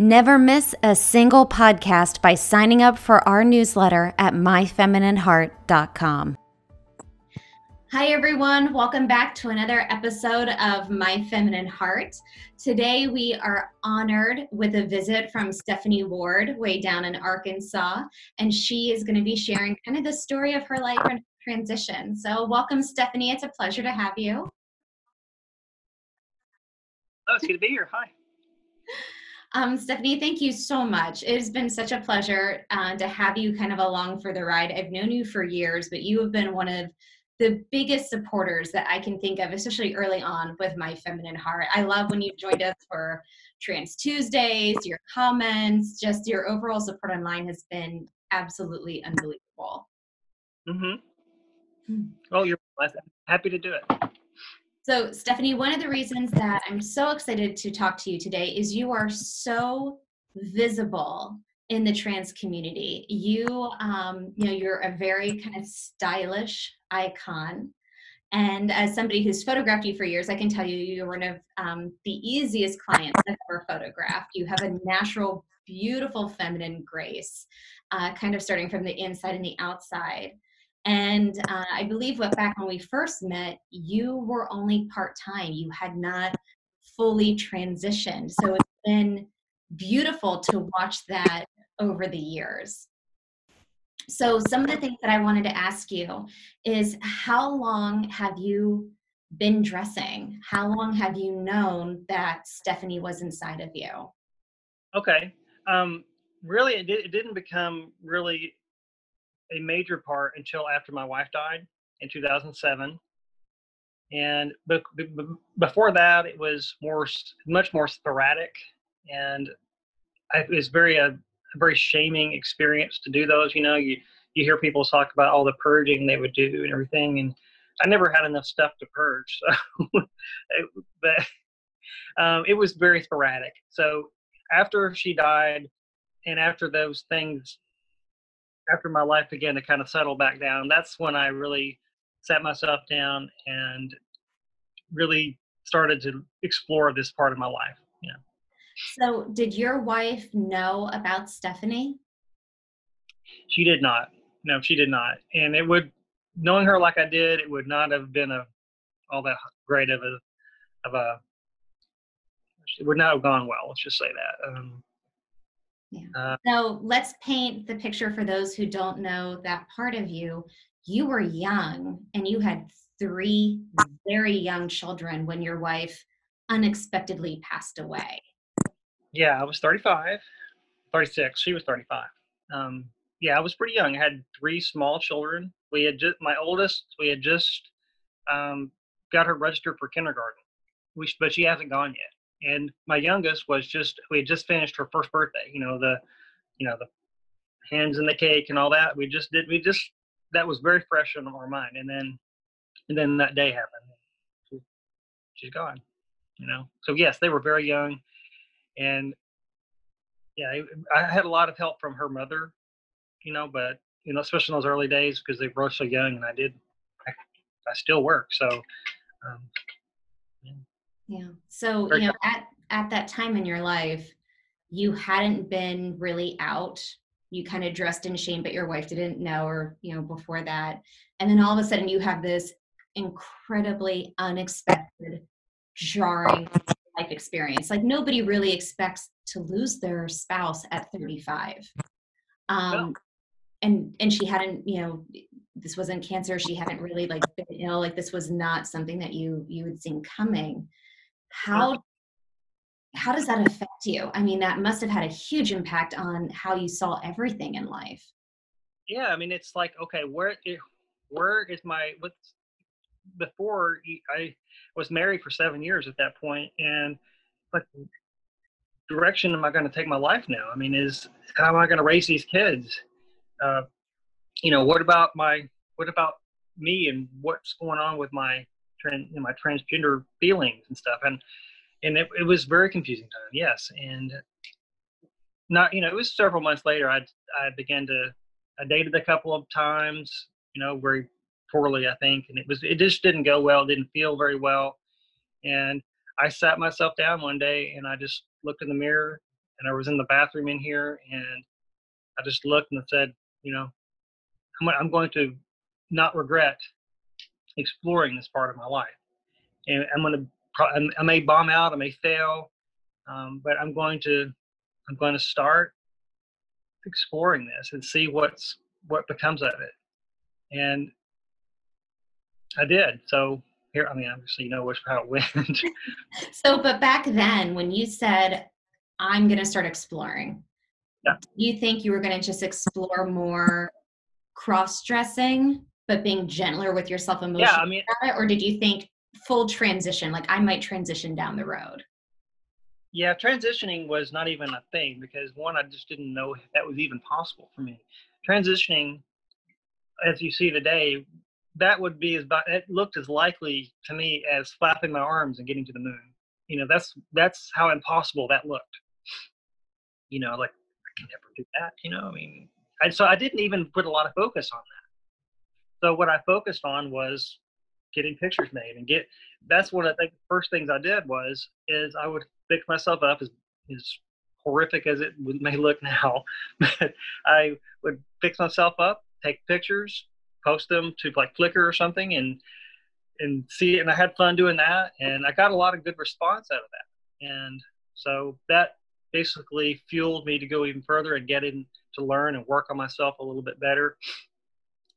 Never miss a single podcast by signing up for our newsletter at myfeminineheart.com. Hi, everyone. Welcome back to another episode of My Feminine Heart. Today, we are honored with a visit from Stephanie Ward, way down in Arkansas, and she is going to be sharing kind of the story of her life and transition. So, welcome, Stephanie. It's a pleasure to have you. Oh, it's good to be here. Hi. Um, Stephanie, thank you so much. It has been such a pleasure uh, to have you kind of along for the ride. I've known you for years, but you have been one of the biggest supporters that I can think of, especially early on with my feminine heart. I love when you joined us for Trans Tuesdays, your comments, just your overall support online has been absolutely unbelievable. Mm-hmm. Hmm. Oh, you're blessed. happy to do it. So, Stephanie, one of the reasons that I'm so excited to talk to you today is you are so visible in the trans community. You, um, you know, you're a very kind of stylish icon. And as somebody who's photographed you for years, I can tell you you're one of um, the easiest clients I've ever photographed. You have a natural, beautiful feminine grace, uh, kind of starting from the inside and the outside. And uh, I believe what back when we first met, you were only part time. You had not fully transitioned. So it's been beautiful to watch that over the years. So, some of the things that I wanted to ask you is how long have you been dressing? How long have you known that Stephanie was inside of you? Okay. Um, really, it, it didn't become really a major part until after my wife died in 2007. And be- be- before that, it was more, much more sporadic, and it was very a, a very shaming experience to do those. You know, you you hear people talk about all the purging they would do and everything, and I never had enough stuff to purge, so it, but um, it was very sporadic. So after she died, and after those things after my life began to kind of settle back down, that's when I really sat myself down and really started to explore this part of my life. Yeah. So, did your wife know about Stephanie? She did not. No, she did not. And it would, knowing her like I did, it would not have been a all that great of a of a. It would not have gone well. Let's just say that. Um, yeah. Uh, so let's paint the picture for those who don't know that part of you. You were young and you had three very young children when your wife unexpectedly passed away. Yeah, I was 35, 36. She was 35. Um, yeah, I was pretty young. I had three small children. We had just, my oldest, we had just um, got her registered for kindergarten, we, but she hasn't gone yet and my youngest was just we had just finished her first birthday you know the you know the hands in the cake and all that we just did we just that was very fresh in our mind and then and then that day happened she, she's gone you know so yes they were very young and yeah I, I had a lot of help from her mother you know but you know especially in those early days because they were so young and i did i, I still work so um, yeah. So, you know, at at that time in your life, you hadn't been really out. You kind of dressed in shame, but your wife didn't know, or you know, before that. And then all of a sudden, you have this incredibly unexpected, jarring life experience. Like nobody really expects to lose their spouse at 35. Um, and and she hadn't, you know, this wasn't cancer. She hadn't really like been ill. Like this was not something that you you had seen coming how how does that affect you? I mean that must have had a huge impact on how you saw everything in life. Yeah i mean it's like okay where where is my what's before i was married for seven years at that point and like direction am i going to take my life now? I mean is how am i going to raise these kids? Uh, you know what about my what about me and what's going on with my trans, you know, my transgender feelings and stuff, and and it, it was very confusing time. Yes, and not you know it was several months later. I I began to I dated a couple of times, you know, very poorly I think, and it was it just didn't go well. Didn't feel very well, and I sat myself down one day and I just looked in the mirror and I was in the bathroom in here, and I just looked and I said, you know, I'm, I'm going to not regret exploring this part of my life, and I'm going to, I may bomb out, I may fail, um, but I'm going to, I'm going to start exploring this and see what's what becomes of it, and I did. So here, I mean, obviously, you know which how it went. so, but back then, when you said, "I'm going to start exploring," yeah. you think you were going to just explore more cross-dressing, but being gentler with yourself emotionally? Yeah, I mean, it, or did you think full transition, like I might transition down the road? Yeah, transitioning was not even a thing because one, I just didn't know that was even possible for me. Transitioning, as you see today, that would be as it looked as likely to me as flapping my arms and getting to the moon. You know, that's that's how impossible that looked. You know, like I can never do that. You know, I mean, and so I didn't even put a lot of focus on that. So what I focused on was getting pictures made and get. That's one of the first things I did was is I would fix myself up as as horrific as it may look now, but I would fix myself up, take pictures, post them to like Flickr or something and and see. And I had fun doing that, and I got a lot of good response out of that. And so that basically fueled me to go even further and get in to learn and work on myself a little bit better.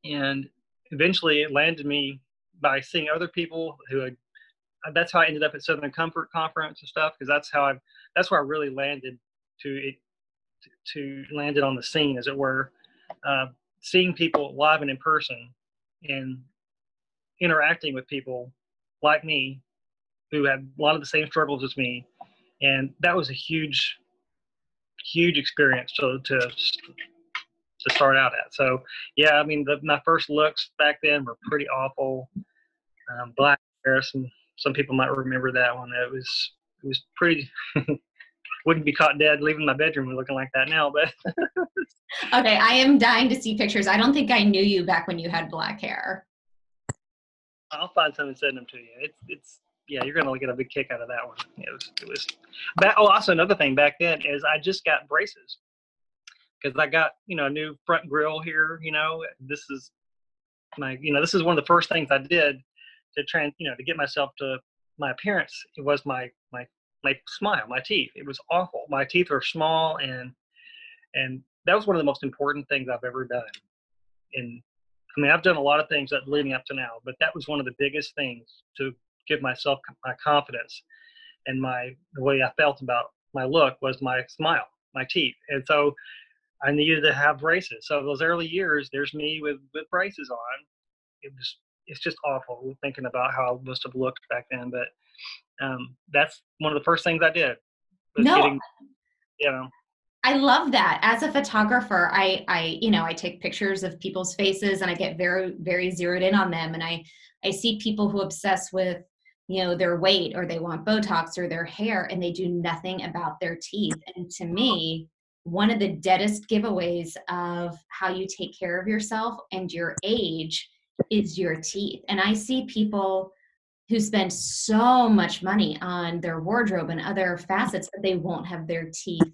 And eventually, it landed me by seeing other people who had. That's how I ended up at Southern Comfort Conference and stuff because that's how I. That's where I really landed to it. To landed on the scene, as it were. Uh, seeing people live and in person and interacting with people like me who had a lot of the same struggles as me and that was a huge huge experience to to to start out at. So yeah i mean the, my first looks back then were pretty awful. Um, black hair some some people might remember that one. It was it was pretty wouldn't be caught dead leaving my bedroom looking like that now but okay i am dying to see pictures. I don't think i knew you back when you had black hair. I'll find some and send them to you. It's it's yeah you're gonna get a big kick out of that one. It was it was but oh also another thing back then is i just got braces because i got you know a new front grill here you know this is my you know this is one of the first things i did to try you know to get myself to my appearance it was my my my smile, my teeth. It was awful. My teeth were small and and that was one of the most important things I've ever done. And I mean, I've done a lot of things that leading up to now, but that was one of the biggest things to give myself my confidence and my the way I felt about my look was my smile, my teeth. And so I needed to have braces. So those early years, there's me with with braces on. It was it's just awful thinking about how I must have looked back then, but um, that's one of the first things I did. no, getting, you know. I love that. As a photographer, I, I, you know, I take pictures of people's faces and I get very, very zeroed in on them. And I, I see people who obsess with, you know, their weight or they want Botox or their hair and they do nothing about their teeth. And to me, one of the deadest giveaways of how you take care of yourself and your age is your teeth. And I see people who spend so much money on their wardrobe and other facets that they won't have their teeth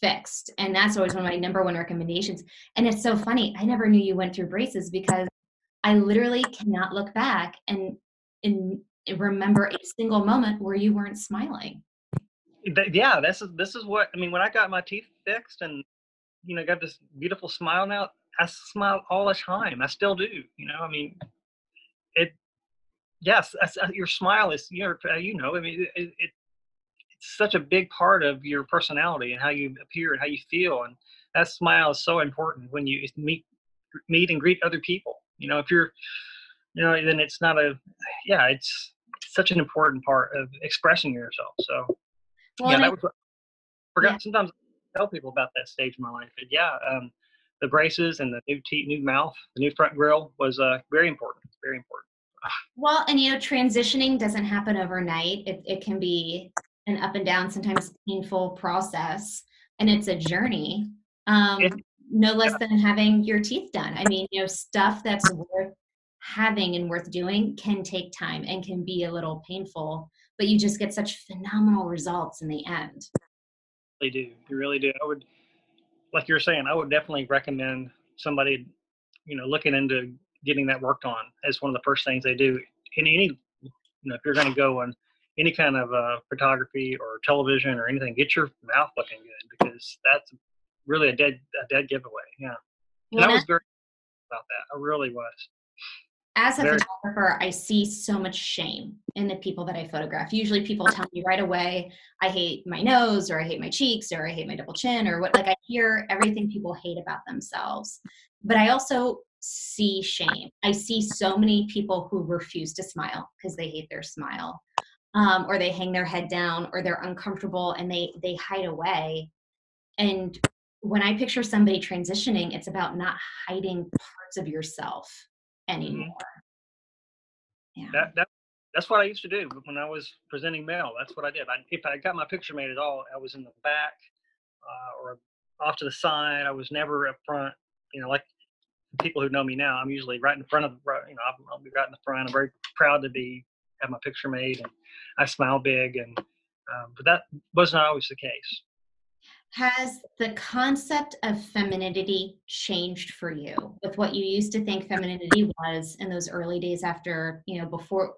fixed. And that's always one of my number one recommendations. And it's so funny. I never knew you went through braces because I literally cannot look back and, and remember a single moment where you weren't smiling. Yeah, this is this is what I mean. When I got my teeth fixed and you know got this beautiful smile now, I smile all the time. I still do. You know, I mean, it yes, uh, your smile is you uh, you know I mean it, it, it's such a big part of your personality and how you appear and how you feel and that smile is so important when you meet meet and greet other people. You know if you're you know then it's not a yeah it's such an important part of expressing yourself. So well, yeah, that I, was what, forgot yeah. sometimes I tell people about that stage of my life. But yeah, um, the braces and the new teeth, new mouth, the new front grill was uh, very important. Very important. Well, and you know, transitioning doesn't happen overnight. It, it can be an up and down, sometimes painful process, and it's a journey. Um, no less than having your teeth done. I mean, you know, stuff that's worth having and worth doing can take time and can be a little painful, but you just get such phenomenal results in the end. They do. You really do. I would, like you were saying, I would definitely recommend somebody, you know, looking into getting that worked on as one of the first things they do in any, you know, if you're going to go on any kind of uh, photography or television or anything, get your mouth looking good because that's really a dead a dead giveaway. Yeah, and I was very about that. I really was. As a photographer, I see so much shame in the people that I photograph. Usually, people tell me right away, "I hate my nose," or "I hate my cheeks," or "I hate my double chin," or what. Like I hear everything people hate about themselves, but I also see shame. I see so many people who refuse to smile because they hate their smile um, or they hang their head down or they're uncomfortable and they they hide away and when i picture somebody transitioning it's about not hiding parts of yourself. Anymore mm-hmm. yeah that, that that's what i used to do when i was presenting male that's what i did I, if i got my picture made at all i was in the back uh, or off to the side i was never up front you know like people who know me now i'm usually right in front of you know i'll, I'll be right in the front i'm very proud to be have my picture made and I smile big and um, but that was not always the case. Has the concept of femininity changed for you with what you used to think femininity was in those early days after, you know, before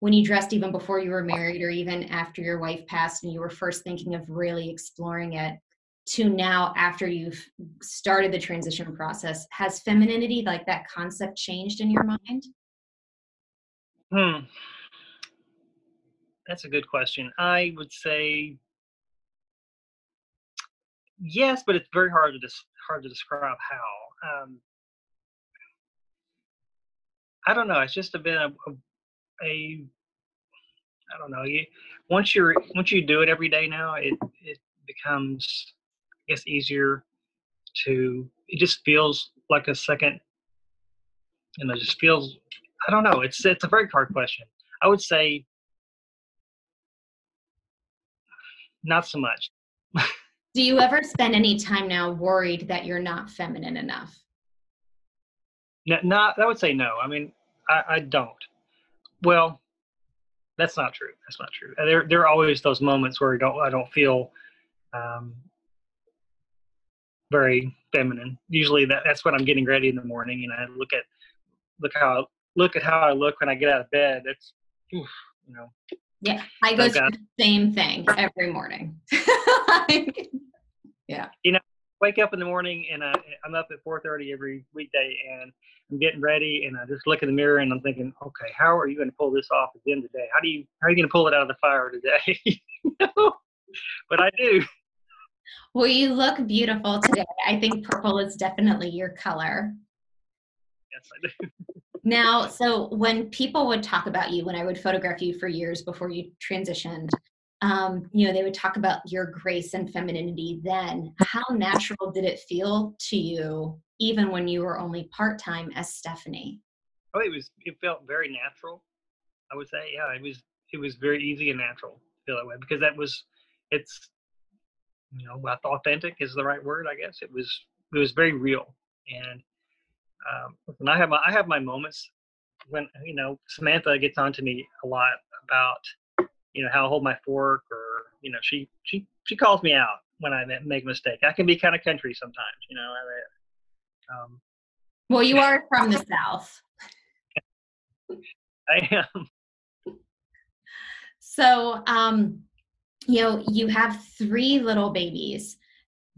when you dressed even before you were married or even after your wife passed and you were first thinking of really exploring it to now after you've started the transition process? Has femininity like that concept changed in your mind? Hmm. That's a good question. I would say yes, but it's very hard to dis- hard to describe how. Um, I don't know. It's just been a, a, a I don't know. You once you're once you do it every day now, it it becomes I guess easier to. It just feels like a second. You know, just feels. I don't know. It's it's a very hard question. I would say not so much. Do you ever spend any time now worried that you're not feminine enough? No, not. I would say no. I mean, I, I don't. Well, that's not true. That's not true. There, there are always those moments where I don't, I don't feel um, very feminine. Usually, that, that's when I'm getting ready in the morning, and I look at, look how, look at how I look when I get out of bed. It's, oof, you know, yeah, I go through uh, the same thing every morning. yeah. You know, wake up in the morning and I, I'm up at 4:30 every weekday, and I'm getting ready, and I just look in the mirror and I'm thinking, okay, how are you going to pull this off at again today? How do you how are you going to pull it out of the fire today? but I do. Well, you look beautiful today. I think purple is definitely your color. Yes, I do. Now, so when people would talk about you, when I would photograph you for years before you transitioned, um, you know, they would talk about your grace and femininity then. How natural did it feel to you, even when you were only part time as Stephanie? Oh, it was. It felt very natural. I would say, yeah, it was. It was very easy and natural to feel that way because that was. It's. You know, authentic is the right word, I guess. It was. It was very real, and um, and I have my I have my moments when you know Samantha gets on to me a lot about you know how I hold my fork or you know she she she calls me out when I make a mistake. I can be kind of country sometimes, you know. Um, well, you are from the south. I am. So, um, you know, you have three little babies.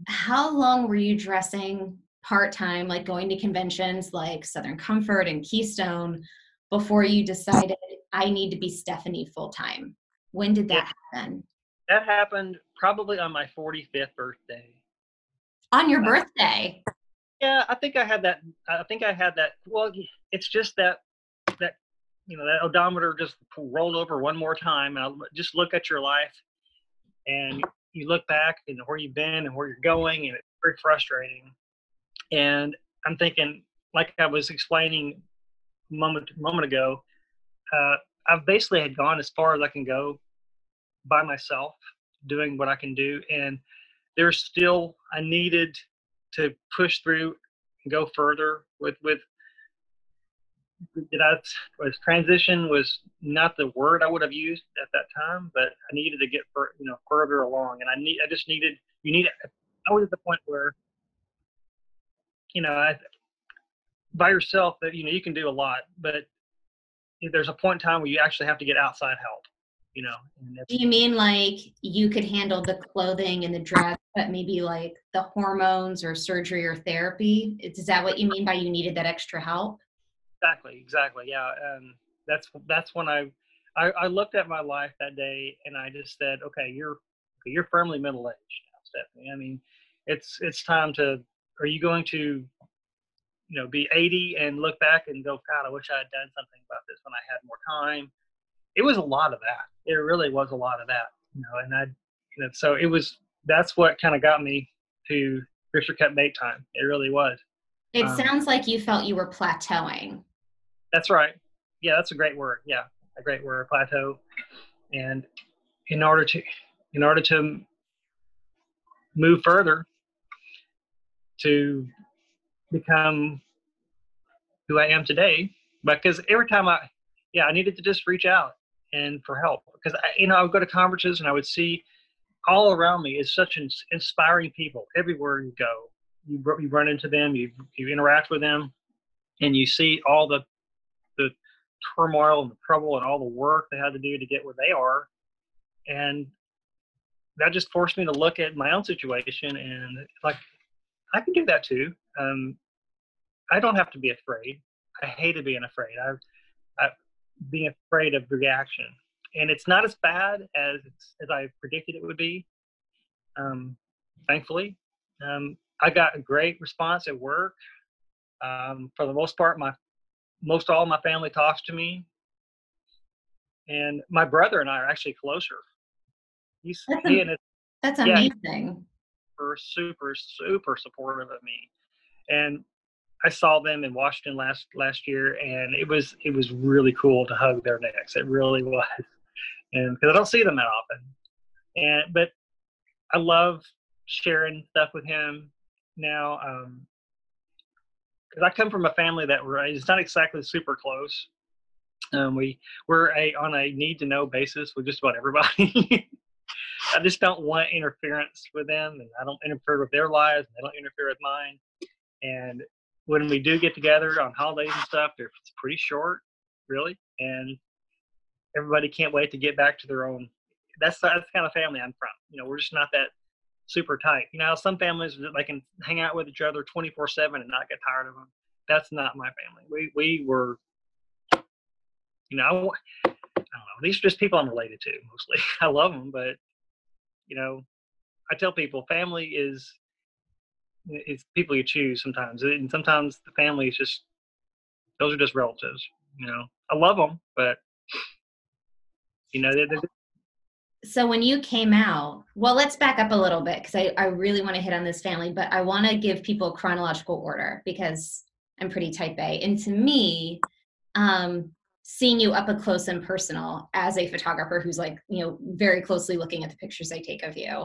How long were you dressing part time, like going to conventions like Southern Comfort and Keystone before you decided I need to be Stephanie full time? When did that happen? That happened probably on my 45th birthday. On your uh, birthday? Yeah, I think I had that. I think I had that. Well, it's just that that you know that odometer just rolled over one more time, and I just look at your life, and you look back and where you've been and where you're going, and it's very frustrating. And I'm thinking, like I was explaining a moment moment ago, uh, I've basically had gone as far as I can go by myself, doing what I can do, and there's still I needed to push through and go further with with I was transition was not the word I would have used at that time, but I needed to get for, you know further along, and I need I just needed you need I was at the point where you know I by yourself that you know you can do a lot, but there's a point in time where you actually have to get outside help. You know. Do you mean like you could handle the clothing and the dress, but maybe like the hormones or surgery or therapy? Is that what you mean by you needed that extra help? Exactly, exactly. Yeah, um, that's that's when I, I, I looked at my life that day and I just said, okay, you're you're firmly middle aged now, Stephanie. I mean, it's it's time to. Are you going to, you know, be 80 and look back and go, God, I wish I had done something about this when I had more time. It was a lot of that. It really was a lot of that, you know. And I, you know, so it was. That's what kind of got me to Fisher Cut Bait Time. It really was. It um, sounds like you felt you were plateauing. That's right. Yeah, that's a great word. Yeah, a great word, plateau. And in order to, in order to move further, to become who I am today, because every time I, yeah, I needed to just reach out and for help because I, you know I would go to conferences and I would see all around me is such inspiring people everywhere you go. You, you run into them, you you interact with them, and you see all the the turmoil and the trouble and all the work they had to do to get where they are. And that just forced me to look at my own situation and like, I can do that too. Um, I don't have to be afraid. I hated being afraid. I, I being afraid of reaction, and it's not as bad as as I predicted it would be. Um, thankfully, um, I got a great response at work. Um, for the most part, my most all my family talks to me, and my brother and I are actually closer. He's that's, he his, that's amazing. Super, super, super supportive of me, and I saw them in Washington last last year, and it was it was really cool to hug their necks. It really was, and because I don't see them that often, and but I love sharing stuff with him now. Um, because I come from a family that we're it's not exactly super close. Um, we we're a on a need to know basis with just about everybody. I just don't want interference with them, and I don't interfere with their lives, and they don't interfere with mine. And when we do get together on holidays and stuff, they're it's pretty short, really, and everybody can't wait to get back to their own. That's that's the kind of family I'm from. You know, we're just not that super tight. You know, some families they can hang out with each other 24 seven and not get tired of them. That's not my family. We we were, you know, I, I don't know. These are just people I'm related to mostly. I love them, but you know, I tell people family is it's people you choose sometimes, and sometimes the family is just those are just relatives. You know, I love them, but you know, they're, they're so when you came out well let's back up a little bit because I, I really want to hit on this family but i want to give people chronological order because i'm pretty type a and to me um, seeing you up close and personal as a photographer who's like you know very closely looking at the pictures i take of you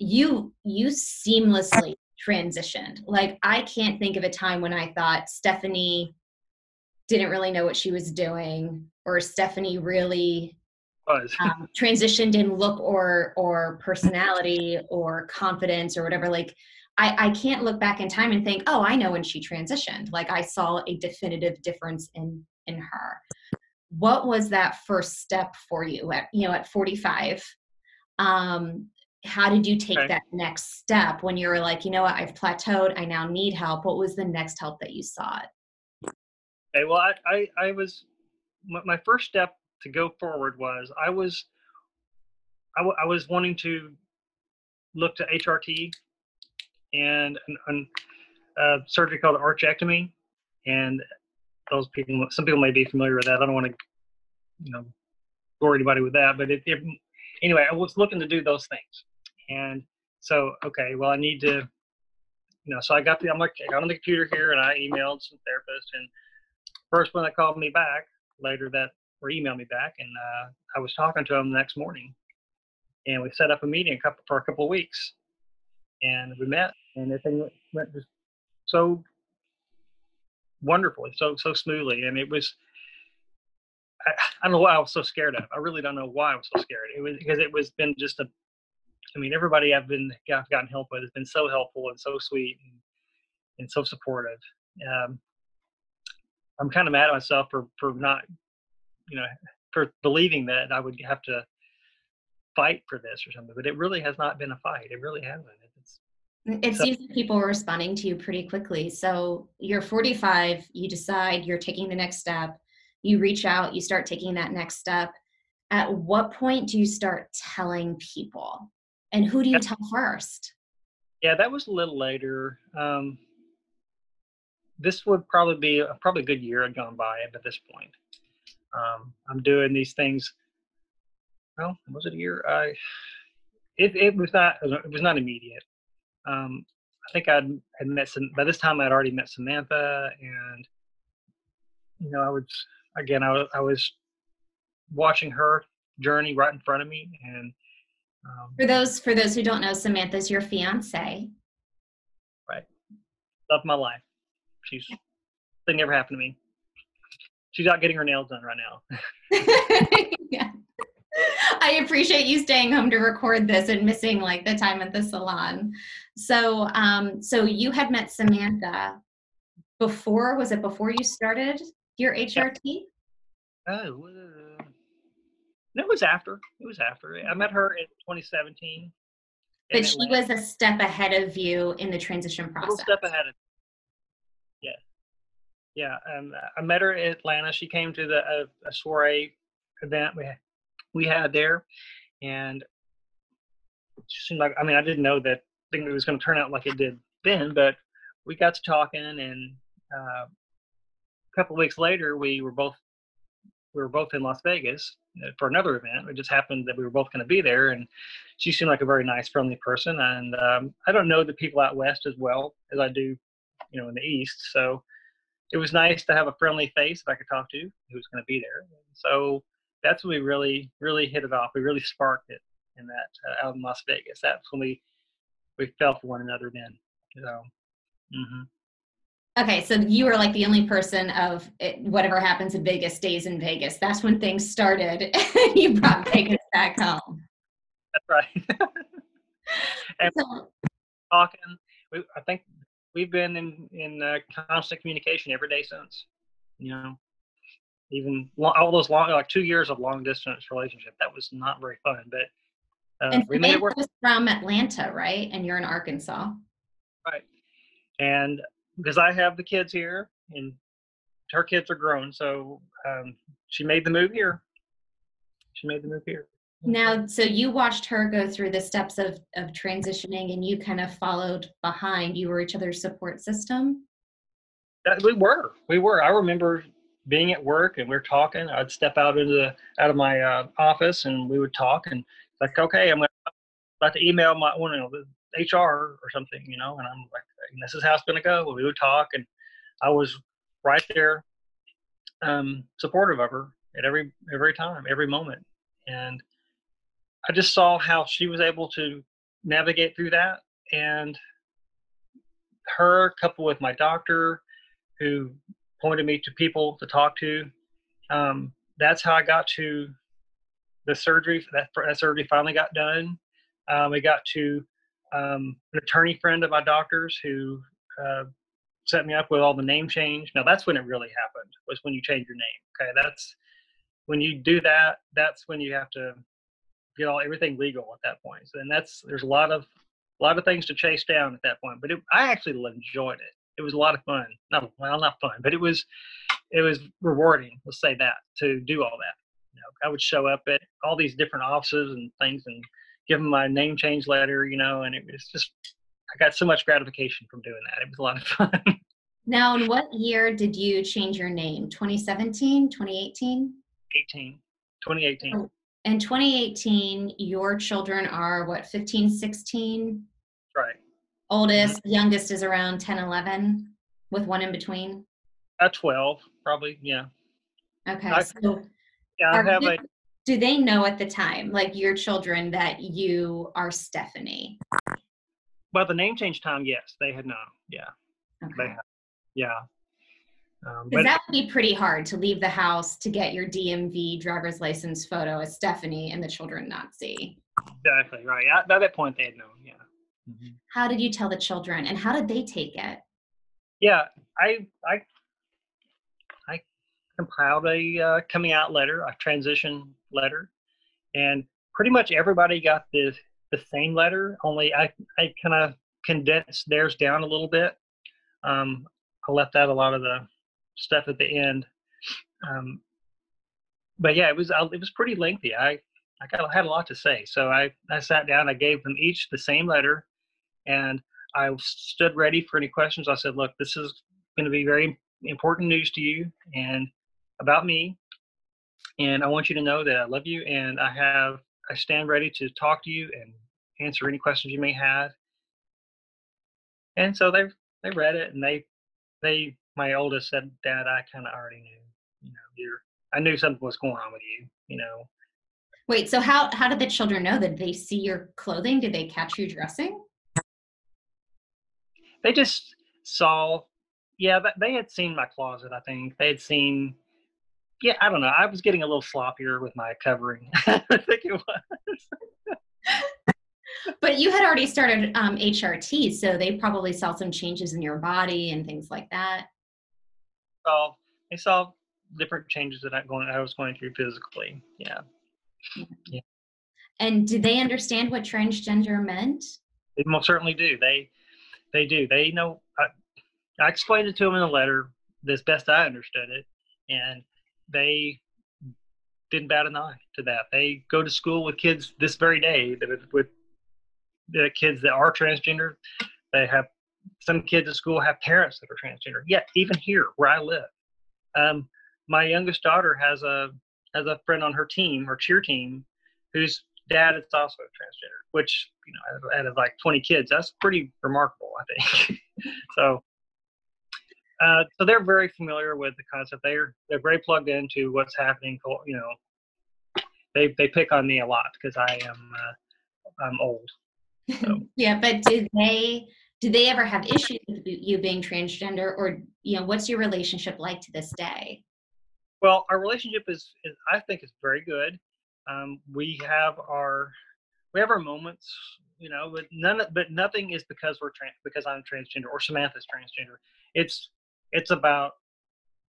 you you seamlessly transitioned. Like i can't think of a time when i thought stephanie didn't really know what she was doing or stephanie really um, transitioned in look or or personality or confidence or whatever. Like I, I can't look back in time and think oh i know when she transitioned. Like i saw a definitive difference in in her. What was that first step for you at you know at 45 um how did you take okay. that next step when you were like you know what? I've plateaued. I now need help. What was the next help that you sought? Okay well i i, I was my first step to go forward was I was I, w- I was wanting to look to HRT and an, a surgery called orchiectomy, and those people some people may be familiar with that. I don't want to you know bore anybody with that, but it, it, anyway, I was looking to do those things, and so okay, well I need to you know so I got the I'm like I got on the computer here and I emailed some therapists and first one that called me back later that or emailed me back, and uh, I was talking to him the next morning, and we set up a meeting a couple for a couple of weeks, and we met, and everything went just so wonderfully, so so smoothly, and it was. I, I don't know why I was so scared of. I really don't know why I was so scared. It was because it was been just a. I mean, everybody I've been I've gotten help with has been so helpful and so sweet and, and so supportive. Um, I'm kind of mad at myself for for not, you know, for believing that I would have to fight for this or something. But it really has not been a fight. It really hasn't. It seems like people are responding to you pretty quickly. So you're 45, you decide you're taking the next step, you reach out, you start taking that next step. At what point do you start telling people? And who do you tell first? Yeah, that was a little later. Um, this would probably be a, probably a good year had gone by at this point. Um, I'm doing these things. Well, was it a year? I it, it was not it was not immediate um, I think I'd had met some by this time I'd already met Samantha and you know I was again I was I was watching her journey right in front of me and um, for those for those who don't know Samantha's your fiance. Right. Love my life. She's thing never happened to me. She's out getting her nails done right now. Yeah. I appreciate you staying home to record this and missing like the time at the salon. So, um, so you had met Samantha before. Was it before you started your HRT? Oh, uh, it was after. It was after. I met her in 2017. But she was a step ahead of you in the transition process. A step ahead of. Yeah, yeah. Um, I met her in Atlanta. She came to the a, a soiree event we we had there, and she seemed like I mean I didn't know that thing was going to turn out like it did then, but we got to talking, and uh, a couple weeks later we were both we were both in Las Vegas uh, for another event. It just happened that we were both going to be there, and she seemed like a very nice, friendly person. And um, I don't know the people out west as well as I do, you know, in the east. So it was nice to have a friendly face that I could talk to who was going to be there. So that's when we really really hit it off. We really sparked it in that uh, out in Las Vegas. That's when we we fell for one another then. So. Mm-hmm. Okay, so you were like the only person of it, whatever happens in Vegas stays in Vegas. That's when things started. you brought Vegas back home. That's right. and so, talking, we, I think we've been in in uh, constant communication every day since. You know, even long, all those long, like two years of long distance relationship. That was not very fun, but uh, and we made it work. from Atlanta, right? And you're in Arkansas, right? And because I have the kids here, and her kids are grown, so um, she made the move here. She made the move here. Now, so you watched her go through the steps of of transitioning, and you kind of followed behind. You were each other's support system. That, we were, we were. I remember being at work and we are talking, I'd step out into the out of my uh, office and we would talk and like, okay, I'm about to email my you know, HR or something, you know, and I'm like, this is how it's going to go. We would talk, and I was right there, um, supportive of her at every every time, every moment, and I just saw how she was able to navigate through that, and her coupled with my doctor, who pointed me to people to talk to. Um, that's how I got to the surgery. That, that surgery finally got done. Um, we got to um, an attorney friend of my doctor's who uh, set me up with all the name change. Now that's when it really happened. Was when you change your name. Okay, that's when you do that. That's when you have to get all everything legal at that point. So, and that's there's a lot of a lot of things to chase down at that point. But it, I actually enjoyed it it was a lot of fun. Not well, not fun, but it was it was rewarding. Let's say that to do all that. You know, I would show up at all these different offices and things and give them my name change letter. You know, and it was just I got so much gratification from doing that. It was a lot of fun. Now, in what year did you change your name? 2017, 2018? 18, 2018. In 2018, your children are what, 15, 16? Right. Oldest, mm-hmm. youngest is around 10, 11 with one in between? At 12, probably, yeah. Okay. I, so yeah, I have a, do they know at the time, like your children, that you are Stephanie? Well, the name change time, yes, they had known. Yeah. Okay. They had, yeah. Um, Because but that would be pretty hard to leave the house to get your DMV driver's license photo as Stephanie and the children not see. exactly right. At, by that point, they had known. Yeah. Mhm. How did you tell the children and how did they take it? Yeah, I I I compiled a uh, coming out letter, a transition letter, and pretty much everybody got the the same letter. Only I I kind of condensed theirs down a little bit. Um, I left out a lot of the stuff at the end. Um, but yeah, it was uh, it was pretty lengthy. I I got had a lot to say, so I I sat down. I gave them each the same letter, and I stood ready for any questions. I said, "Look, this is going to be very important news to you and about me, and I want you to know that I love you and I have I stand ready to talk to you and answer any questions you may have." And so they they read it and they they my oldest said, "Dad, I kind of already knew. You know, you're I knew something was going on with you. You know." Wait, so how how did the children know? Did they see your clothing? Did they catch you dressing? they just saw yeah th- they had seen my closet i think they had seen yeah i don't know i was getting a little sloppier with my covering i think it was But you had already started um, HRT, so they probably saw some changes in your body and things like that. so they saw different changes that i going i was going through physically yeah yeah. And did they understand what transgender meant? they most certainly do they they do they know i, I explained it to them in the letter as best i understood it and they didn't bat an eye to that. They go to school with kids this very day that is with the kids that are transgender. They have some kids at school have parents that are transgender. Yet even here where i live um, my youngest daughter has a has a friend on her team her cheer team whose dad is also transgender which you know out of like 20 kids that's pretty remarkable i think. So uh, so they're very familiar with the concept they're they're very plugged into what's happening you know they they pick on me a lot because i am uh, i'm old So- yeah, but did they do they ever have issues with you being transgender, or you know, what's your relationship like to this day? Well, our relationship is, is I think, is very good. Um, we have our we have our moments, you know, but none, but nothing is because we're trans, because I'm transgender or Samantha's transgender. It's it's about,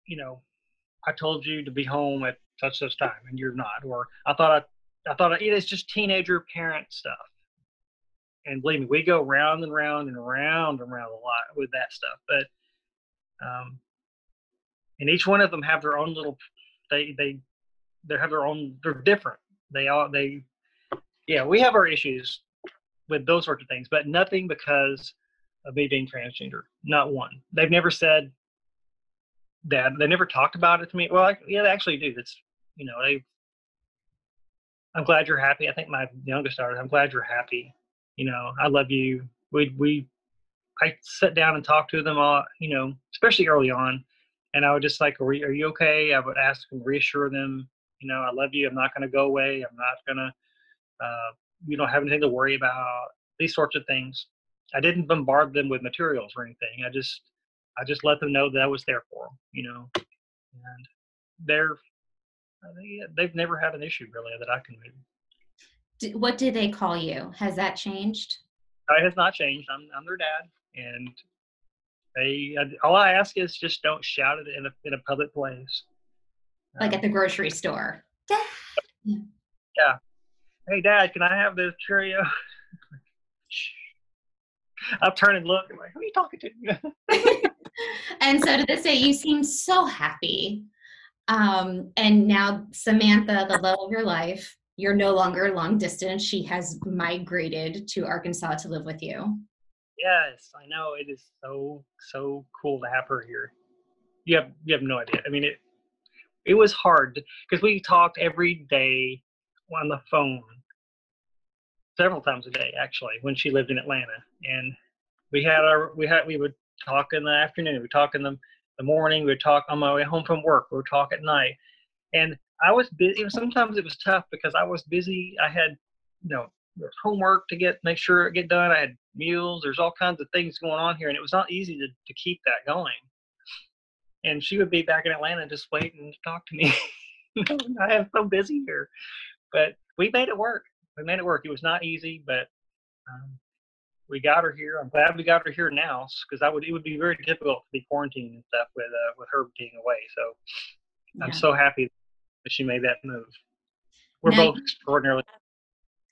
you know, I told you to be home at such such time and you're not, or I thought I I thought I, it's just teenager parent stuff. And believe me, we go round and round and round and round a lot with that stuff. But um, and each one of them have their own little they they they have their own they're different they all they yeah we have our issues with those sorts of things but nothing because of me being transgender not one they've never said that they never talked about it to me well I, yeah they actually do it's you know they i'm glad you're happy i think my youngest daughter i'm glad you're happy you know i love you we we i sit down and talk to them all you know especially early on and I would just like, are you, are you okay? I would ask and reassure them, you know, I love you. I'm not going to go away. I'm not going to, uh, you don't have anything to worry about. These sorts of things. I didn't bombard them with materials or anything. I just, I just let them know that I was there for them, you know, and they're, they, they've never had an issue really that I can move. What do they call you? Has that changed? It has not changed. I'm, I'm their dad, and they. All I ask is just don't shout it in a in a public place. Like Um, at the grocery store? Dad. Yeah. Hey dad can i have this cheerio i'll turn and look I'm like who are you talking to and so to this day, you seem so happy. Um, and now Samantha, the love of your life, you're no longer long distance. She has migrated to Arkansas to live with you. yes i know it is so so cool to have her here you have you have no idea i mean it it was hard because we talked every day on the phone several times a day actually when she lived in atlanta and we had our we had we would talk in the afternoon we would talk in the, the morning we would talk on my way home from work we would talk at night and i was busy sometimes it was tough because i was busy i had you know homework to get make sure it get done i had meals there's all kinds of things going on here and it was not easy to, to keep that going and she would be back in Atlanta just waiting to talk to me. I am so busy here, but we made it work. We made it work. It was not easy, but um, we got her here. I'm glad we got her here now because I would it would be very difficult to be quarantined and stuff with uh, with her being away. So yeah. I'm so happy that she made that move. We're now, both extraordinarily.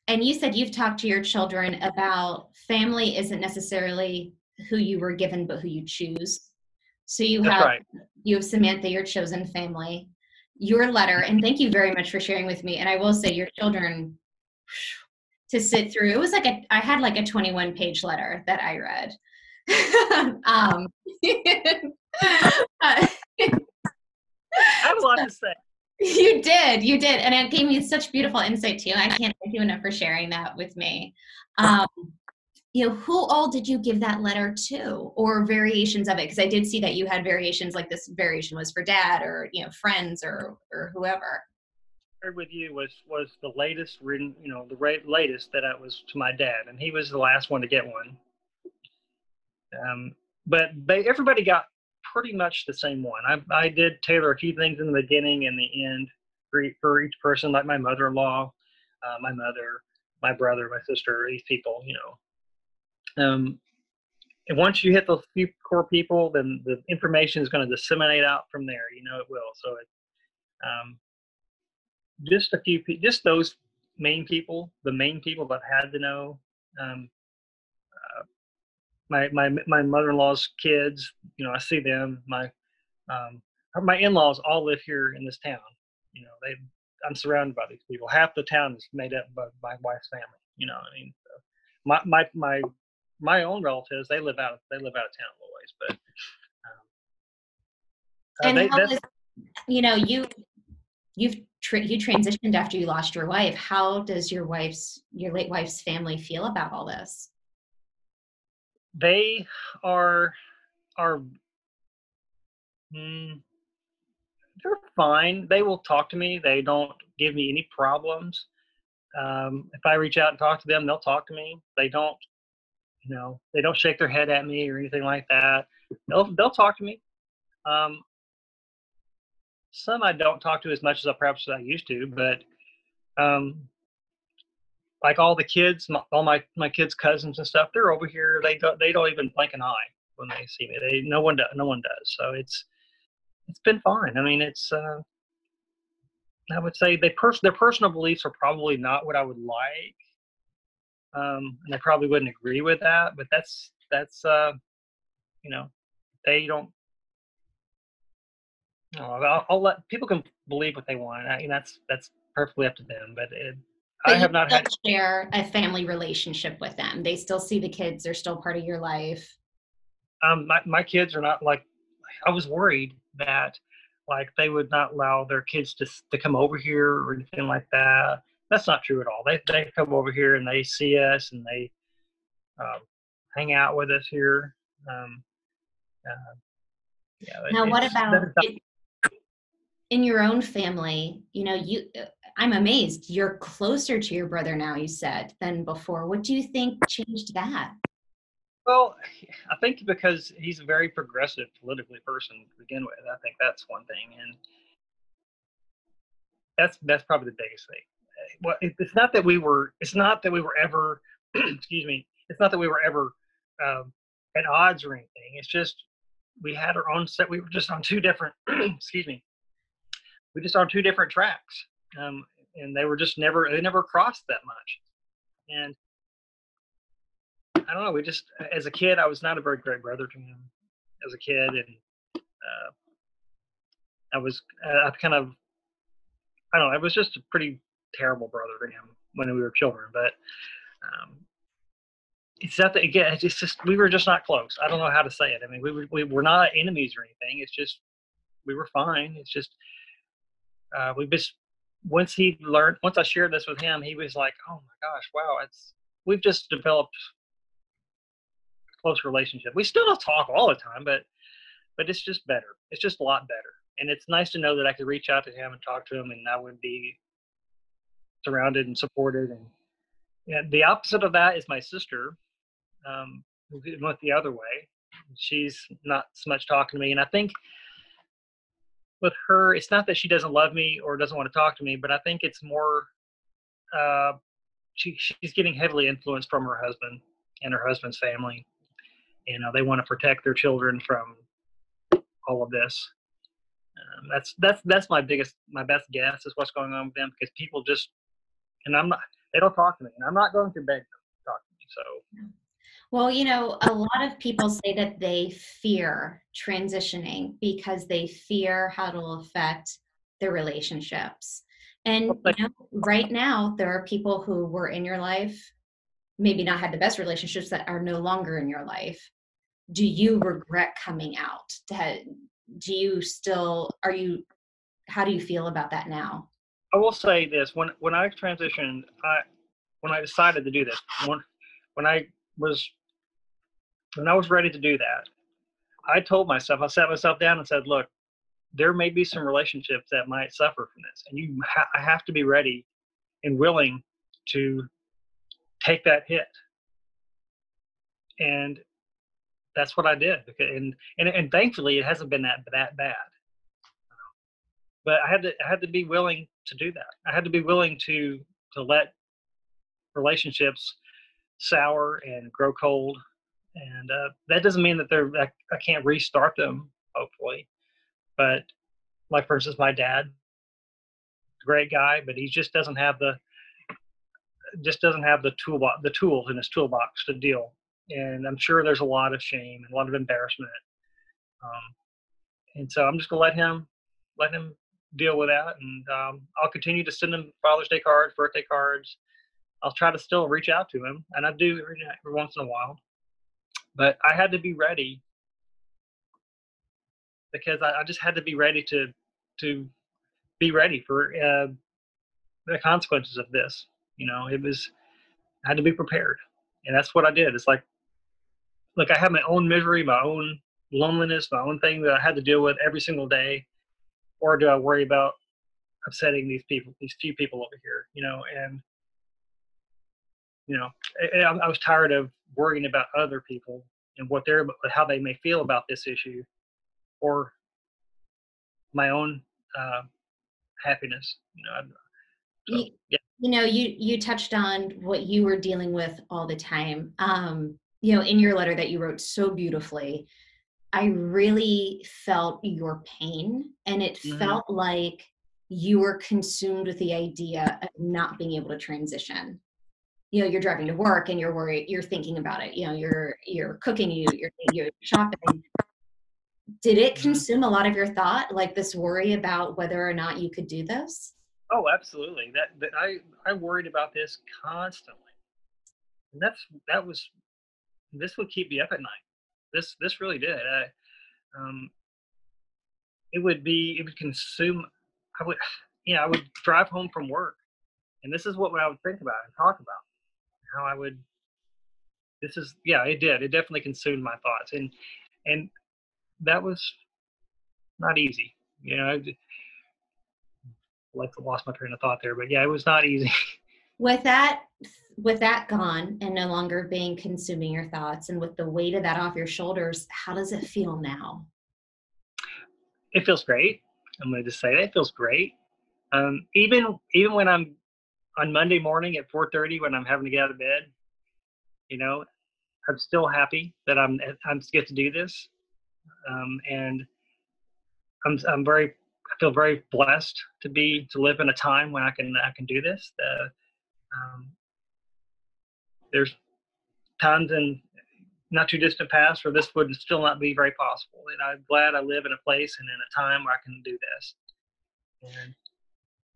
And you said you've talked to your children about family isn't necessarily who you were given, but who you choose. So you That's have right. you have Samantha, your chosen family, your letter, and thank you very much for sharing with me. And I will say, your children to sit through. It was like a I had like a 21 page letter that I read. um, I have a lot to say. You did, you did, and it gave me such beautiful insight too. I can't thank you enough for sharing that with me. Um, you know, who all did you give that letter to, or variations of it? Because I did see that you had variations, like this variation was for dad, or you know, friends, or or whoever with you was was the latest written, you know, the right, latest that I was to my dad, and he was the last one to get one. Um, but they, everybody got pretty much the same one. I, I did tailor a few things in the beginning and the end for, for each person, like my mother-in-law, uh, my mother, my brother, my sister, these people, you know. Um, and once you hit those few core people, then the information is going to disseminate out from there. You know it will. So it, um, just a few, people, just those main people, the main people that had to know. Um, uh, my my my mother-in-law's kids, you know, I see them. My um, my in-laws all live here in this town. You know, they I'm surrounded by these people. Half the town is made up by my wife's family. You know, I mean, so my my my my own relatives they live out they live out of town a little ways, but. Um, uh, and they, how is, you know you you've tra- you transitioned after you lost your wife. How does your wife's your late wife's family feel about all this? They are are mm, they're fine. They will talk to me. They don't give me any problems. Um, if I reach out and talk to them, they'll talk to me. They don't, you know, they don't shake their head at me or anything like that. They'll they'll talk to me. Um, some I don't talk to as much as I perhaps I used to, but um, like all the kids, my, all my my kids' cousins and stuff, they're over here. They don't they don't even blink an eye when they see me. They no one does, no one does. So it's it's been fine. I mean, it's uh, I would say they pers- their personal beliefs are probably not what I would like, um, and I probably wouldn't agree with that. But that's that's uh, you know they don't Oh, I'll, I'll, let people can believe what they want. I mean, that's that's perfectly up to them. But, it, but I have not had share a family relationship with them. They still see the kids. They're still part of your life. Um, my my kids are not like. I was worried that like they would not allow their kids to to come over here or anything like that. That's not true at all. They they come over here and they see us and they uh, hang out with us here. Um, uh, yeah, now, what about in your own family, you know, you uh, I'm amazed you're closer to your brother now, you said, than before. What do you think changed that? Well, I think because he's a very progressive politically person to begin with. I think that's one thing, and that's that's probably the biggest thing. Well, it's not that we were. It's not that we were ever. excuse me. It's not that we were ever um, at odds or anything. It's just we had our own set. We were just on two different. excuse me we just on two different tracks, um, and they were just never they never crossed that much. And I don't know. We just as a kid, I was not a very great brother to him as a kid, and uh, I was I kind of I don't know. I was just a pretty terrible brother to him when we were children, but. Um, it's not that again. It's just we were just not close. I don't know how to say it. I mean, we were we were not enemies or anything. It's just we were fine. It's just uh, we just once he learned once I shared this with him, he was like, "Oh my gosh, wow! It's we've just developed a close relationship. We still don't talk all the time, but but it's just better. It's just a lot better, and it's nice to know that I could reach out to him and talk to him, and I would be surrounded and supported. And yeah, the opposite of that is my sister, um, who went the other way. She's not so much talking to me, and I think with her, it's not that she doesn't love me or doesn't want to talk to me, but I think it's more uh, she she's getting heavily influenced from her husband and her husband's family. You know, they want to protect their children from all of this. Um, that's that's that's my biggest my best guess is what's going on with them because people just and I'm not they don't talk to me and I'm not going to beg them to talk to me. So well, you know, a lot of people say that they fear transitioning because they fear how it'll affect their relationships. And you know, right now, there are people who were in your life, maybe not had the best relationships that are no longer in your life. Do you regret coming out? Do you still, are you, how do you feel about that now? I will say this when, when I transitioned, I, when I decided to do this, when, when I was when I was ready to do that, I told myself, I sat myself down and said, look, there may be some relationships that might suffer from this, and you ha- I have to be ready and willing to take that hit. And that's what I did. And, and, and thankfully it hasn't been that, that bad. But I had to, I had to be willing to do that. I had to be willing to, to let relationships sour and grow cold. And uh, that doesn't mean that they're I, I can't restart them hopefully. But like for instance my dad great guy but he just doesn't have the just doesn't have the toolbox the tools in his toolbox to deal. And i'm sure there's a lot of shame and a lot of embarrassment. Um, and so i'm just gonna let him let him deal with that. And um, i'll continue to send him father's day cards birthday cards i'll try to still reach out to him and i do every once in a while but I had to be ready because I, I just had to be ready to to be ready for uh, the consequences of this. You know, it was I had to be prepared, and that's what I did. It's like, look, I had my own misery, my own loneliness, my own thing that I had to deal with every single day, or do I worry about upsetting these people, these few people over here? You know, and you know, I, I was tired of worrying about other people and what they're how they may feel about this issue, or my own uh, happiness. You know, so, you, yeah. you know, you you touched on what you were dealing with all the time. Um, you know, in your letter that you wrote so beautifully, I really felt your pain, and it mm-hmm. felt like you were consumed with the idea of not being able to transition you know you're driving to work and you're worried you're thinking about it you know you're you're cooking you you're, you're shopping. Did it mm-hmm. consume a lot of your thought like this worry about whether or not you could do this? Oh absolutely. That, that i i worried about this constantly. And that's that was this would keep me up at night. This this really did. I, um it would be it would consume i would you know i would drive home from work. And this is what i would think about and talk about how I would. This is yeah, it did. It definitely consumed my thoughts, and and that was not easy. You know, I like lost my train of thought there, but yeah, it was not easy. With that, with that gone and no longer being consuming your thoughts, and with the weight of that off your shoulders, how does it feel now? It feels great. I'm going to just say that it feels great. Um, even even when I'm on Monday morning at 4:30 when I'm having to get out of bed, you know, I'm still happy that I'm I'm get to do this, um, and I'm I'm very I feel very blessed to be to live in a time when I can I can do this. Uh, um, there's times in not too distant past where this would still not be very possible, and I'm glad I live in a place and in a time where I can do this. And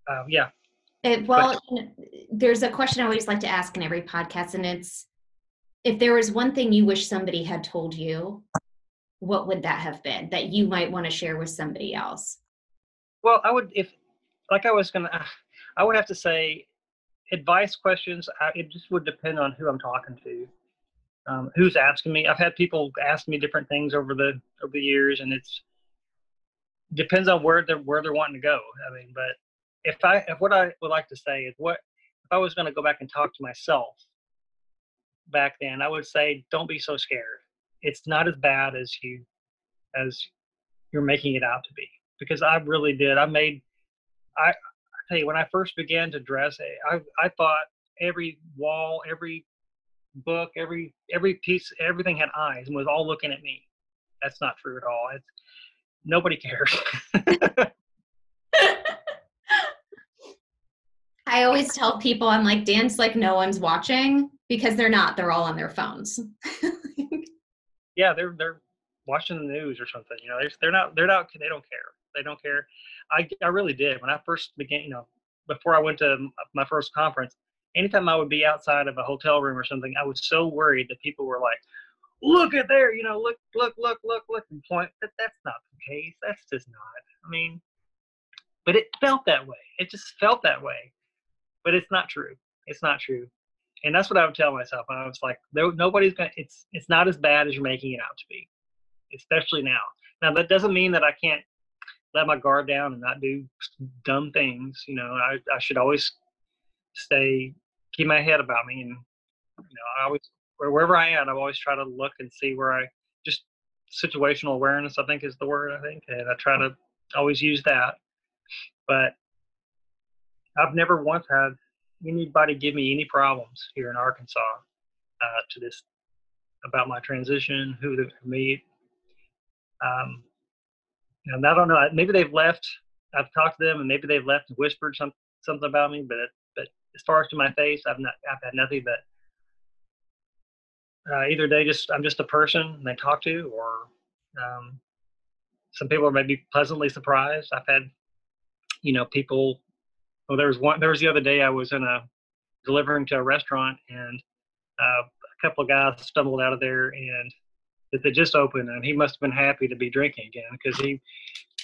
uh, yeah, it, well, there's a question I always like to ask in every podcast, and it's if there was one thing you wish somebody had told you, what would that have been that you might want to share with somebody else? Well, I would, if like I was gonna, I would have to say, advice questions. I, it just would depend on who I'm talking to, um, who's asking me. I've had people ask me different things over the over the years, and it's depends on where they're where they're wanting to go. I mean, but if I if what I would like to say is what if I was going to go back and talk to myself back then, I would say don't be so scared. It's not as bad as you as you're making it out to be. because I really did. I made, I, I tell you, when I first began to dress, eh, I, I thought every wall, every book, every every piece, everything had eyes and was all looking at me. That's not true at all. It's nobody cares. I always tell people, I'm like, dance like no one's watching because they're not. They're all on their phones. yeah, they're they're watching the news or something. You know, they're they're not they're not they don't care. They don't care. I I really did when I first began. You know, before I went to my first conference, anytime I would be outside of a hotel room or something, I was so worried that people were like, "Look at there, you know, look, look, look, look, look," and point. That that's not the case. That's just not. I mean, but it felt that way. It just felt that way but it's not true. It's not true. And that's what I would tell myself. I was like, no, nobody's going to, it's, it's not as bad as you're making it out to be, especially now. Now, that doesn't mean that I can't let my guard down and not do dumb things. You know, I, I should always stay, keep my head about me. And, you know, I always, wherever I am, I always try to look and see where I just situational awareness, I think is the word, I think. And I try to always use that. But I've never once had anybody give me any problems here in Arkansas uh, to this about my transition, who to meet. Um, and I don't know. Maybe they've left. I've talked to them, and maybe they've left and whispered some, something about me. But but as far as to my face, I've not. I've had nothing but uh, either they just I'm just a person they talk to, or um, some people are maybe pleasantly surprised. I've had you know people well, there was one. There was the other day I was in a delivering to a restaurant, and uh, a couple of guys stumbled out of there, and that they just opened, and he must have been happy to be drinking again because he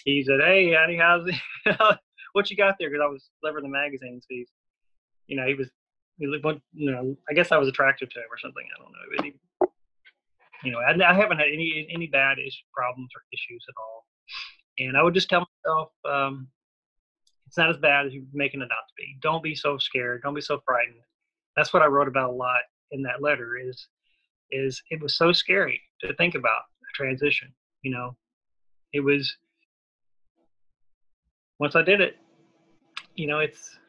he said, "Hey, Hattie, how's it? what you got there?" Because I was delivering the magazines. He's, you know, he was, he, you know, I guess I was attracted to him or something. I don't know, but he, you know, I, I haven't had any any bad issue, problems or issues at all. And I would just tell myself, um, it's not as bad as you're making it out to be. Don't be so scared. Don't be so frightened. That's what I wrote about a lot in that letter. Is is it was so scary to think about a transition. You know, it was once I did it. You know, it's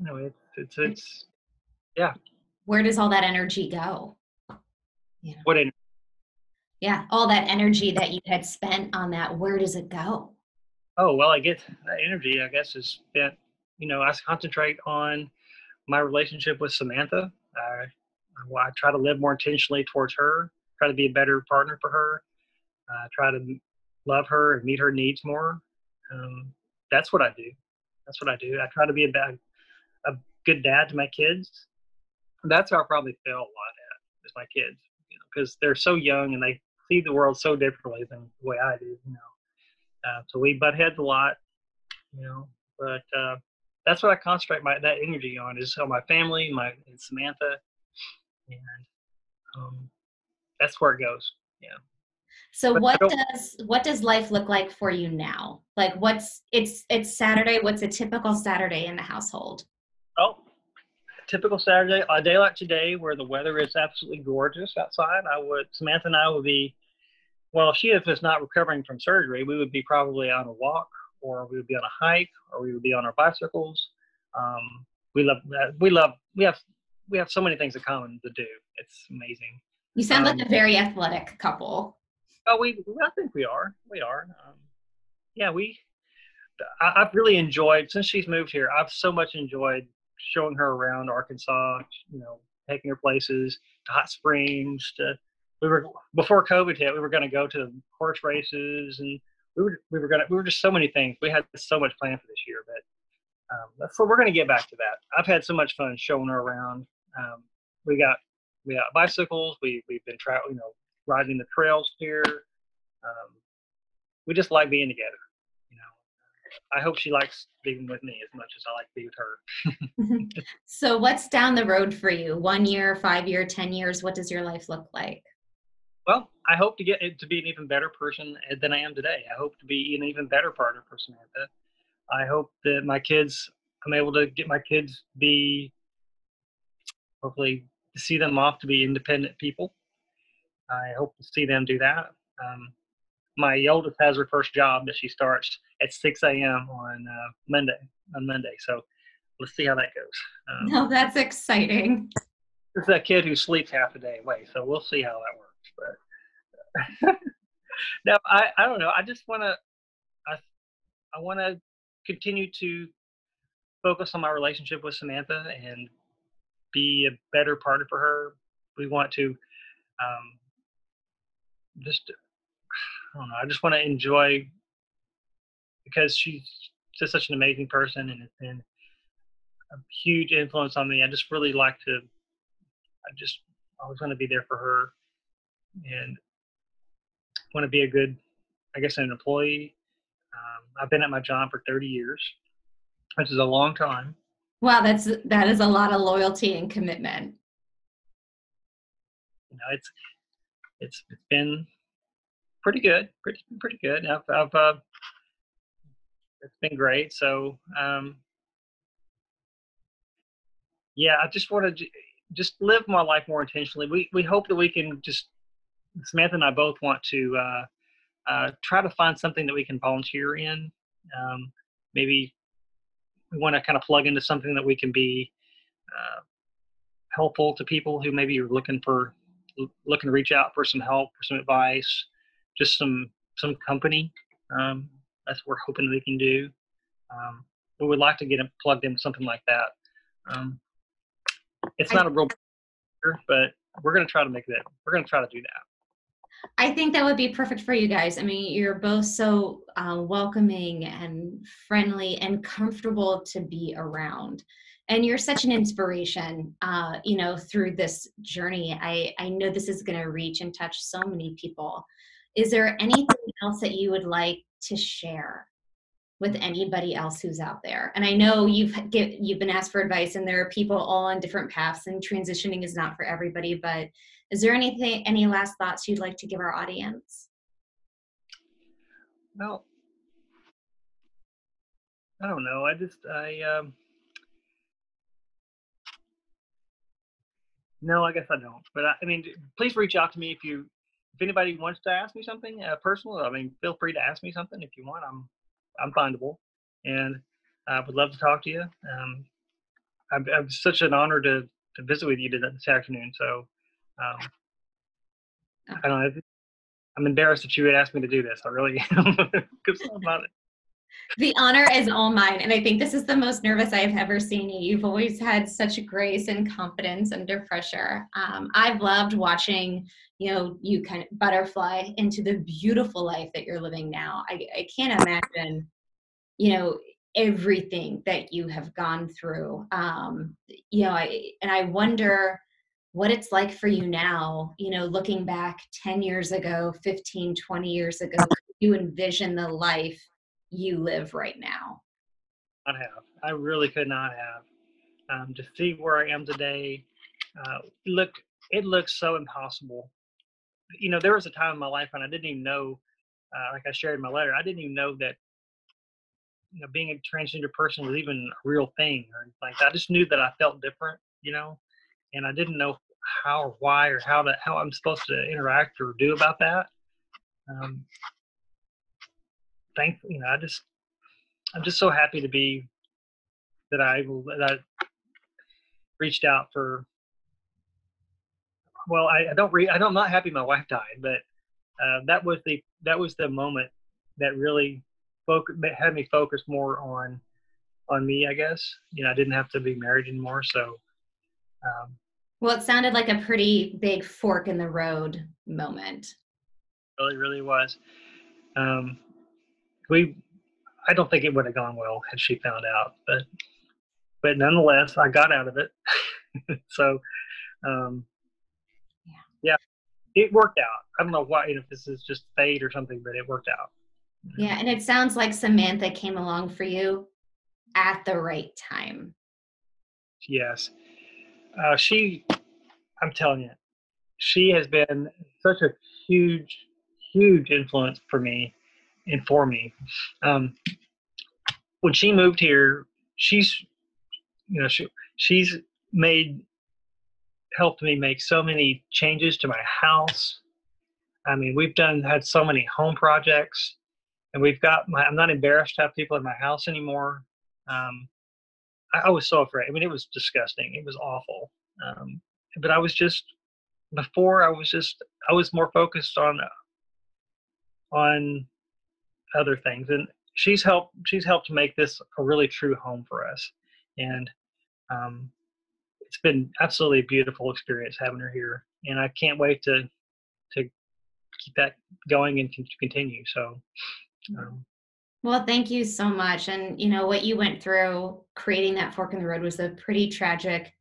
you know, it's it's it's yeah. Where does all that energy go? Yeah. What energy? Yeah, all that energy that you had spent on that, where does it go? Oh well, I get that energy. I guess is spent. You know, I concentrate on my relationship with Samantha. I, I try to live more intentionally towards her. Try to be a better partner for her. Uh, try to love her and meet her needs more. Um, that's what I do. That's what I do. I try to be a bad, a good dad to my kids. That's how I probably fail a lot at is my kids, you know, because they're so young and they see the world so differently than the way I do. You know, uh, so we butt heads a lot, you know. But uh, that's what I concentrate my that energy on is on my family, my and Samantha, and um, that's where it goes. Yeah. So but what does what does life look like for you now? Like what's it's it's Saturday. What's a typical Saturday in the household? Oh, typical Saturday, a day like today, where the weather is absolutely gorgeous outside. I would Samantha and I would be well, she if she is not recovering from surgery, we would be probably on a walk, or we would be on a hike, or we would be on our bicycles. Um, we love we love we have we have so many things in common to do. It's amazing. You sound um, like a very athletic couple. Oh, we I think we are. We are. Um, yeah, we. I, I've really enjoyed since she's moved here. I've so much enjoyed showing her around Arkansas. You know, taking her places to hot springs to we were before COVID hit. We were going to go to horse races, and we were we were going to we were just so many things. We had so much planned for this year, but um, we're going to get back to that. I've had so much fun showing her around. Um, we got we got bicycles. We we've been traveling, you know, riding the trails here. Um, we just like being together. You know, I hope she likes being with me as much as I like being with her. so, what's down the road for you? One year, five year, ten years? What does your life look like? Well, I hope to get to be an even better person than I am today. I hope to be an even better partner for Samantha. I hope that my kids, I'm able to get my kids be, hopefully, see them off to be independent people. I hope to see them do that. Um, my oldest has her first job that she starts at 6 a.m. on uh, Monday. On Monday, so let's see how that goes. Um, no, that's exciting. It's a kid who sleeps half a day away, so we'll see how that works. But no, I, I don't know. I just want to I I want to continue to focus on my relationship with Samantha and be a better partner for her. We want to um, just I don't know. I just want to enjoy because she's just such an amazing person and it's been a huge influence on me. I just really like to. I just always want to be there for her and want to be a good, I guess, an employee. Um, I've been at my job for 30 years, which is a long time. Wow, that's that is a lot of loyalty and commitment. You know, it's it's it's been pretty good, pretty pretty good. I've, I've uh, it's been great. So um, yeah, I just want to just live my life more intentionally. We we hope that we can just Samantha and I both want to uh, uh, try to find something that we can volunteer in. Um, maybe we want to kind of plug into something that we can be uh, helpful to people who maybe are looking for looking to reach out for some help, for some advice, just some some company. Um, that's what we're hoping we can do. Um, we would like to get plugged in something like that. Um, it's not a real, but we're going to try to make that. We're going to try to do that. I think that would be perfect for you guys. I mean, you're both so uh, welcoming and friendly and comfortable to be around. And you're such an inspiration, uh, you know, through this journey. I, I know this is going to reach and touch so many people. Is there anything else that you would like to share with anybody else who's out there? And I know you've get, you've been asked for advice, and there are people all on different paths, and transitioning is not for everybody. But is there anything, any last thoughts you'd like to give our audience? Well, I don't know. I just, I, um, no, I guess I don't. But I, I, mean, please reach out to me if you, if anybody wants to ask me something uh, personal. I mean, feel free to ask me something if you want. I'm, I'm findable, and I would love to talk to you. Um, I'm, I'm such an honor to to visit with you this afternoon. So um, I don't know. I'm embarrassed that you would ask me to do this. I really am. The honor is all mine, and I think this is the most nervous I've ever seen you. You've always had such grace and confidence under pressure. Um, I've loved watching, you know, you kind of butterfly into the beautiful life that you're living now. I, I can't imagine, you know, everything that you have gone through. Um, you know, I and I wonder what it's like for you now you know looking back 10 years ago 15 20 years ago you envision the life you live right now? Not have. I really could not have. Um, to see where i am today uh, look it looks so impossible. You know there was a time in my life when i didn't even know uh, like i shared in my letter i didn't even know that you know being a transgender person was even a real thing or like i just knew that i felt different you know and I didn't know how or why or how to how I'm supposed to interact or do about that. Um, thank you know I just I'm just so happy to be that I that I reached out for. Well, I, I don't re I don't I'm not happy my wife died, but uh, that was the that was the moment that really focus had me focus more on on me. I guess you know I didn't have to be married anymore, so um, well, it sounded like a pretty big fork in the road moment. Really, really was. Um, we, I don't think it would have gone well had she found out, but, but nonetheless, I got out of it. so, um, yeah. yeah, it worked out. I don't know why, you know, if this is just fate or something, but it worked out. Yeah, and it sounds like Samantha came along for you at the right time. Yes uh, she, I'm telling you, she has been such a huge, huge influence for me and for me. Um, when she moved here, she's, you know, she, she's made, helped me make so many changes to my house. I mean, we've done had so many home projects, and we've got. My, I'm not embarrassed to have people in my house anymore. Um, I, I, was so afraid. I mean, it was disgusting. It was awful. Um, but I was just before. I was just. I was more focused on on other things, and she's helped. She's helped make this a really true home for us, and um, it's been absolutely a beautiful experience having her here, and I can't wait to to keep that going and continue. So. Um, well, thank you so much. And you know what you went through creating that fork in the road was a pretty tragic,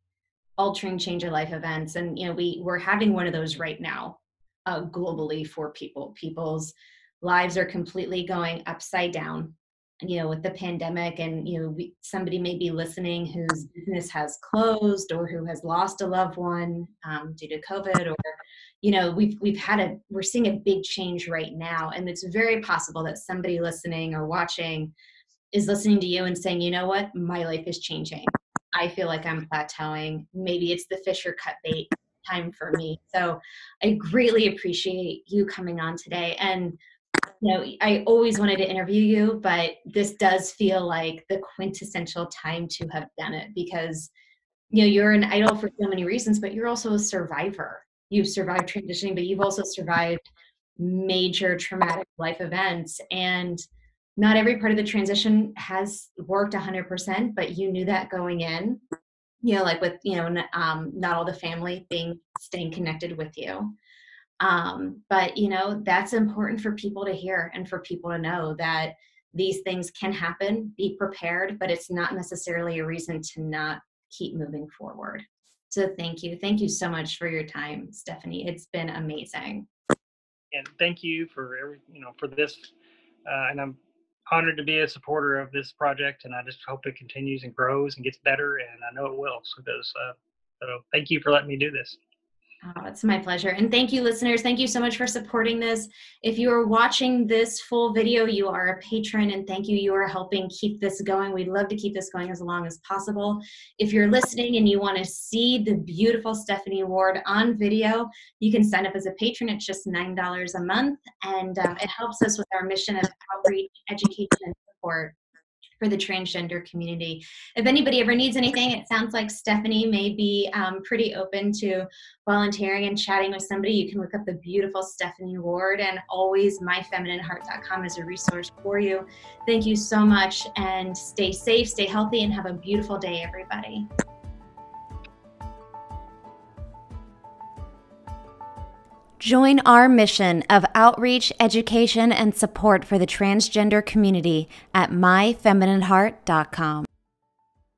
altering change of life events. And you know we we're having one of those right now, uh, globally for people. People's lives are completely going upside down you know with the pandemic and you know we, somebody may be listening whose business has closed or who has lost a loved one um, due to covid or you know we've we've had a we're seeing a big change right now. And it's very possible that somebody listening or watching is listening to you and saying you know what? My life is changing. I feel like i'm plateauing. Maybe it's the fisher cut bait time for me. So i greatly appreciate you coming on today. And you know, I always wanted to interview you, but this does feel like the quintessential time to have done it because, you know, you're an idol for so many reasons, but you're also a survivor. You've survived transitioning, but you've also survived major traumatic life events. And not every part of the transition has worked 100%, but you knew that going in. You know, like with, you know, um, not all the family being staying connected with you. Um, but you know, that's important for people to hear and for people to know that these things can happen, be prepared, but it's not necessarily a reason to not keep moving forward. So thank you. Thank you so much for your time, Stephanie. It's been amazing. And thank you for every, you know, for this. Uh, and I'm honored to be a supporter of this project and I just hope it continues and grows and gets better and I know it will. So uh, so thank you for letting me do this. Oh, it's my pleasure. And thank you, listeners. Thank you so much for supporting this. If you are watching this full video, you are a patron, and thank you. You are helping keep this going. We'd love to keep this going as long as possible. If you're listening and you want to see the beautiful Stephanie Ward on video, you can sign up as a patron. It's just $9 a month, and um, it helps us with our mission of outreach, education, and support for the transgender community. If anybody ever needs anything, it sounds like Stephanie may be um, pretty open to volunteering and chatting with somebody. You can look up the beautiful Stephanie Ward and always myfeminineheart.com is a resource for you. Thank you so much and stay safe, stay healthy, and have a beautiful day, everybody. Join our mission of outreach, education, and support for the transgender community at myfeminineheart.com.